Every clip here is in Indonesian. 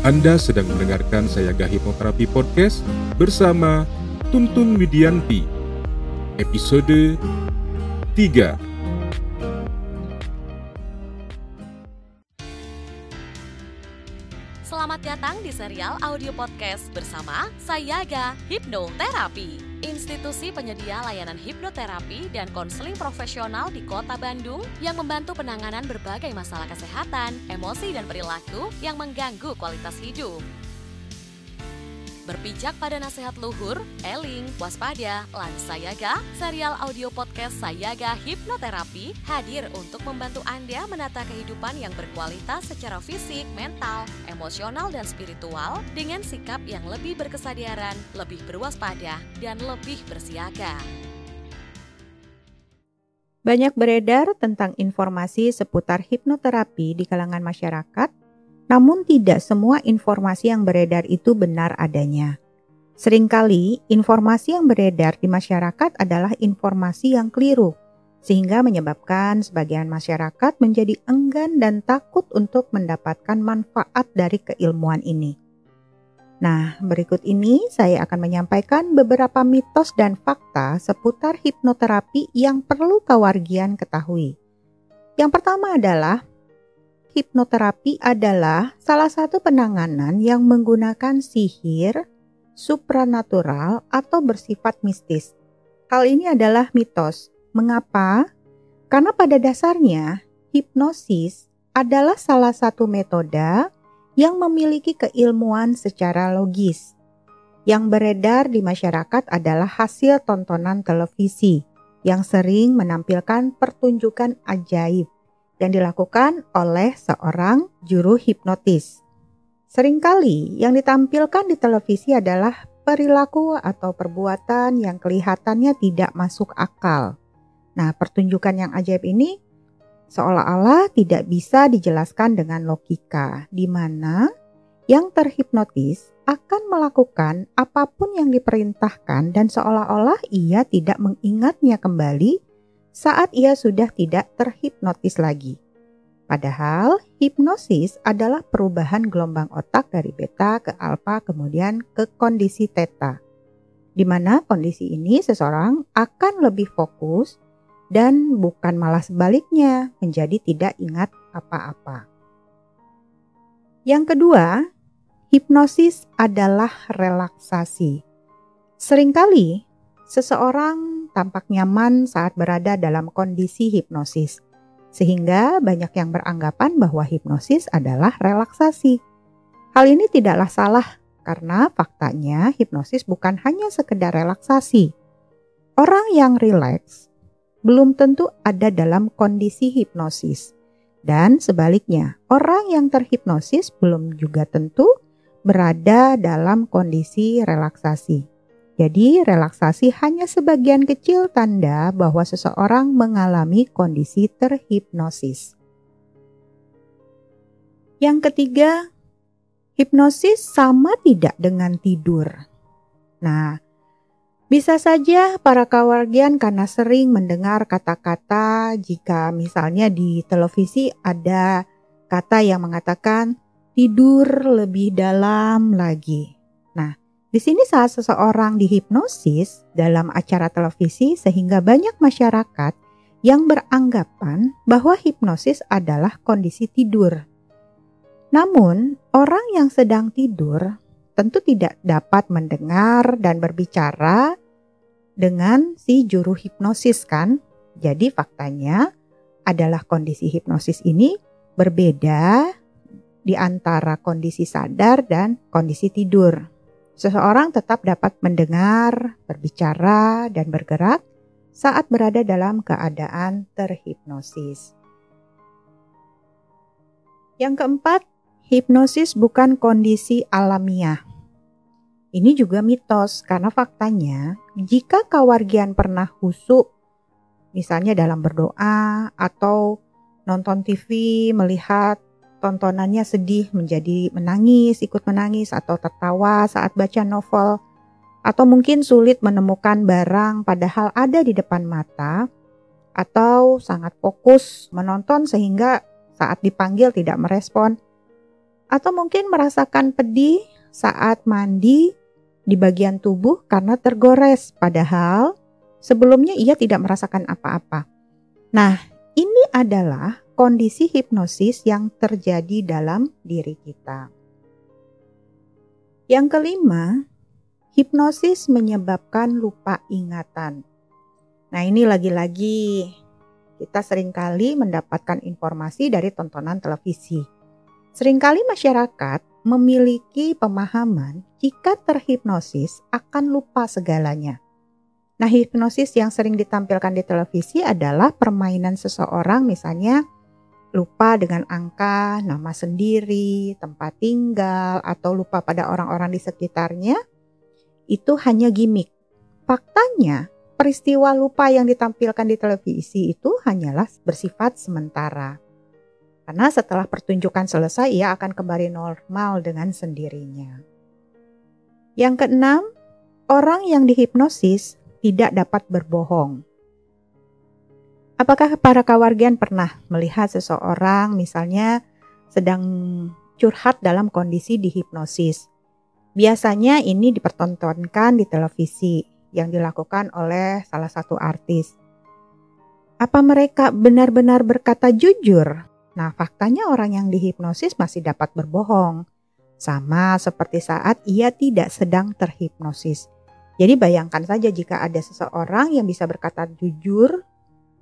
Anda sedang mendengarkan saya Hipnoterapi Podcast bersama Tuntun Widianti. Episode 3. Selamat datang di serial audio podcast bersama Sayaga Hipnoterapi. Institusi penyedia layanan hipnoterapi dan konseling profesional di Kota Bandung yang membantu penanganan berbagai masalah kesehatan, emosi, dan perilaku yang mengganggu kualitas hidup. Berpijak pada nasihat luhur, eling, waspada, lansayaga, serial audio podcast Sayaga Hipnoterapi hadir untuk membantu Anda menata kehidupan yang berkualitas secara fisik, mental, emosional, dan spiritual dengan sikap yang lebih berkesadaran, lebih berwaspada, dan lebih bersiaga. Banyak beredar tentang informasi seputar hipnoterapi di kalangan masyarakat namun tidak semua informasi yang beredar itu benar adanya. Seringkali informasi yang beredar di masyarakat adalah informasi yang keliru, sehingga menyebabkan sebagian masyarakat menjadi enggan dan takut untuk mendapatkan manfaat dari keilmuan ini. Nah, berikut ini saya akan menyampaikan beberapa mitos dan fakta seputar hipnoterapi yang perlu kawargian ketahui. Yang pertama adalah hipnoterapi adalah salah satu penanganan yang menggunakan sihir, supranatural, atau bersifat mistis. Hal ini adalah mitos. Mengapa? Karena pada dasarnya hipnosis adalah salah satu metode yang memiliki keilmuan secara logis. Yang beredar di masyarakat adalah hasil tontonan televisi yang sering menampilkan pertunjukan ajaib yang dilakukan oleh seorang juru hipnotis. Seringkali yang ditampilkan di televisi adalah perilaku atau perbuatan yang kelihatannya tidak masuk akal. Nah, pertunjukan yang ajaib ini seolah-olah tidak bisa dijelaskan dengan logika, di mana yang terhipnotis akan melakukan apa pun yang diperintahkan dan seolah-olah ia tidak mengingatnya kembali saat ia sudah tidak terhipnotis lagi. Padahal hipnosis adalah perubahan gelombang otak dari beta ke alfa kemudian ke kondisi theta. Di mana kondisi ini seseorang akan lebih fokus dan bukan malah sebaliknya menjadi tidak ingat apa-apa. Yang kedua, hipnosis adalah relaksasi. Seringkali seseorang tampak nyaman saat berada dalam kondisi hipnosis, sehingga banyak yang beranggapan bahwa hipnosis adalah relaksasi. Hal ini tidaklah salah karena faktanya hipnosis bukan hanya sekedar relaksasi. Orang yang rileks belum tentu ada dalam kondisi hipnosis. Dan sebaliknya, orang yang terhipnosis belum juga tentu berada dalam kondisi relaksasi. Jadi, relaksasi hanya sebagian kecil tanda bahwa seseorang mengalami kondisi terhipnosis. Yang ketiga, hipnosis sama tidak dengan tidur. Nah, bisa saja para kawargian karena sering mendengar kata-kata jika misalnya di televisi ada kata yang mengatakan tidur lebih dalam lagi. Di sini saat seseorang dihipnosis dalam acara televisi sehingga banyak masyarakat yang beranggapan bahwa hipnosis adalah kondisi tidur. Namun, orang yang sedang tidur tentu tidak dapat mendengar dan berbicara dengan si juru hipnosis kan? Jadi faktanya adalah kondisi hipnosis ini berbeda di antara kondisi sadar dan kondisi tidur seseorang tetap dapat mendengar, berbicara, dan bergerak saat berada dalam keadaan terhipnosis. Yang keempat, hipnosis bukan kondisi alamiah. Ini juga mitos karena faktanya jika kawargian pernah husuk, misalnya dalam berdoa atau nonton TV melihat tontonannya sedih menjadi menangis, ikut menangis atau tertawa saat baca novel atau mungkin sulit menemukan barang padahal ada di depan mata atau sangat fokus menonton sehingga saat dipanggil tidak merespon Atau mungkin merasakan pedih saat mandi di bagian tubuh karena tergores, padahal sebelumnya ia tidak merasakan apa-apa. Nah, ini adalah kondisi hipnosis yang terjadi dalam diri kita. Yang kelima, hipnosis menyebabkan lupa ingatan. Nah, ini lagi-lagi kita sering kali mendapatkan informasi dari tontonan televisi. Seringkali masyarakat memiliki pemahaman jika terhipnosis akan lupa segalanya. Nah, hipnosis yang sering ditampilkan di televisi adalah permainan seseorang misalnya lupa dengan angka, nama sendiri, tempat tinggal, atau lupa pada orang-orang di sekitarnya, itu hanya gimmick. Faktanya, peristiwa lupa yang ditampilkan di televisi itu hanyalah bersifat sementara. Karena setelah pertunjukan selesai, ia akan kembali normal dengan sendirinya. Yang keenam, orang yang dihipnosis tidak dapat berbohong. Apakah para kawargian pernah melihat seseorang misalnya sedang curhat dalam kondisi dihipnosis? Biasanya ini dipertontonkan di televisi yang dilakukan oleh salah satu artis. Apa mereka benar-benar berkata jujur? Nah, faktanya orang yang dihipnosis masih dapat berbohong. Sama seperti saat ia tidak sedang terhipnosis. Jadi bayangkan saja jika ada seseorang yang bisa berkata jujur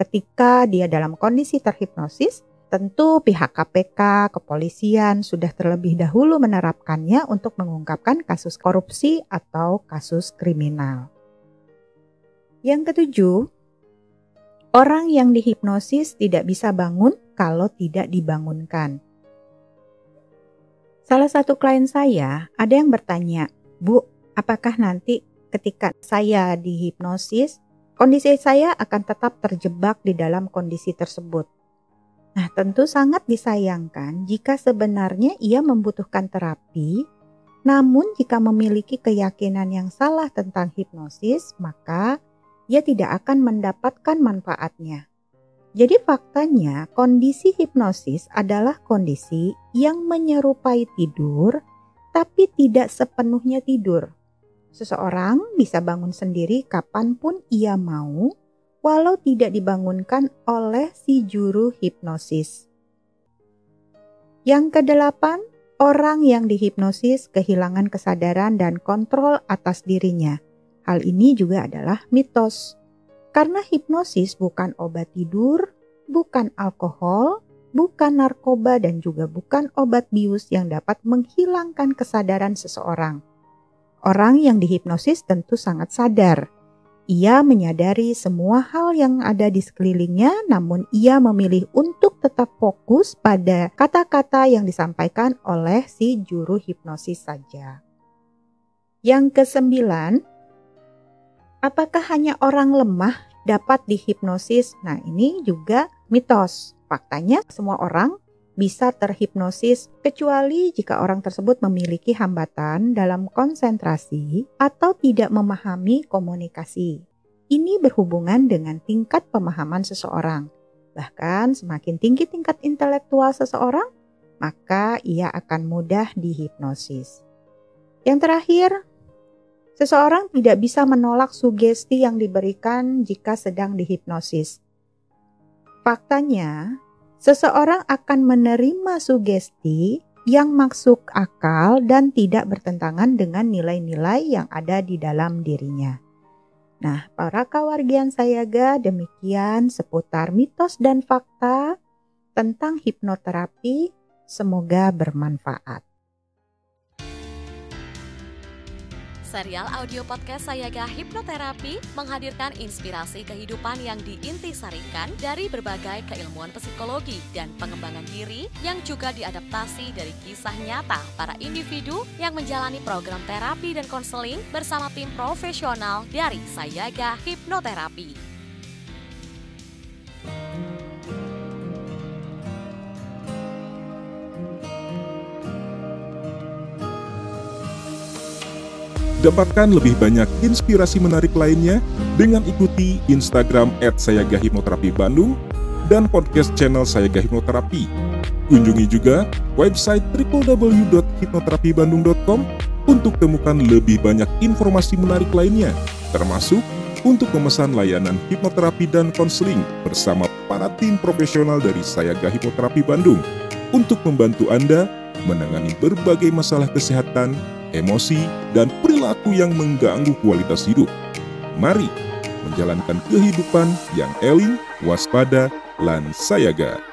ketika dia dalam kondisi terhipnosis, tentu pihak KPK, kepolisian sudah terlebih dahulu menerapkannya untuk mengungkapkan kasus korupsi atau kasus kriminal. Yang ketujuh, orang yang dihipnosis tidak bisa bangun kalau tidak dibangunkan. Salah satu klien saya ada yang bertanya, "Bu, apakah nanti ketika saya dihipnosis, kondisi saya akan tetap terjebak di dalam kondisi tersebut. Nah, tentu sangat disayangkan jika sebenarnya ia membutuhkan terapi, namun jika memiliki keyakinan yang salah tentang hipnosis, maka ia tidak akan mendapatkan manfaatnya. Jadi faktanya kondisi hipnosis adalah kondisi yang menyerupai tidur tapi tidak sepenuhnya tidur. Seseorang bisa bangun sendiri kapan pun ia mau, walau tidak dibangunkan oleh si juru hipnosis. Yang kedelapan, orang yang dihipnosis kehilangan kesadaran dan kontrol atas dirinya. Hal ini juga adalah mitos. Karena hipnosis bukan obat tidur, bukan alkohol, bukan narkoba, dan juga bukan obat bius yang dapat menghilangkan kesadaran seseorang. Orang yang dihipnosis tentu sangat sadar. Ia menyadari semua hal yang ada di sekelilingnya, namun ia memilih untuk tetap fokus pada kata-kata yang disampaikan oleh si juru hipnosis saja. Yang kesembilan, apakah hanya orang lemah dapat dihipnosis? Nah, ini juga mitos. Faktanya, semua orang bisa terhipnosis kecuali jika orang tersebut memiliki hambatan dalam konsentrasi atau tidak memahami komunikasi. Ini berhubungan dengan tingkat pemahaman seseorang. Bahkan semakin tinggi tingkat intelektual seseorang, maka ia akan mudah dihipnosis. Yang terakhir, seseorang tidak bisa menolak sugesti yang diberikan jika sedang dihipnosis. Faktanya, seseorang akan menerima sugesti yang masuk akal dan tidak bertentangan dengan nilai-nilai yang ada di dalam dirinya. Nah, para kawargian sayaga demikian seputar mitos dan fakta tentang hipnoterapi. Semoga bermanfaat. Serial audio podcast Sayaga Hipnoterapi menghadirkan inspirasi kehidupan yang diintisarikan dari berbagai keilmuan psikologi dan pengembangan diri yang juga diadaptasi dari kisah nyata para individu yang menjalani program terapi dan konseling bersama tim profesional dari Sayaga Hipnoterapi. Dapatkan lebih banyak inspirasi menarik lainnya dengan ikuti Instagram @sayagahipnoterapi Bandung dan podcast channel Sayaga Hipnoterapi. Kunjungi juga website www.hipnoterapibandung.com untuk temukan lebih banyak informasi menarik lainnya, termasuk untuk memesan layanan hipnoterapi dan konseling bersama para tim profesional dari Sayaga Hipnoterapi Bandung untuk membantu Anda menangani berbagai masalah kesehatan, emosi, dan perilaku yang mengganggu kualitas hidup. Mari menjalankan kehidupan yang eling, waspada, lan sayaga.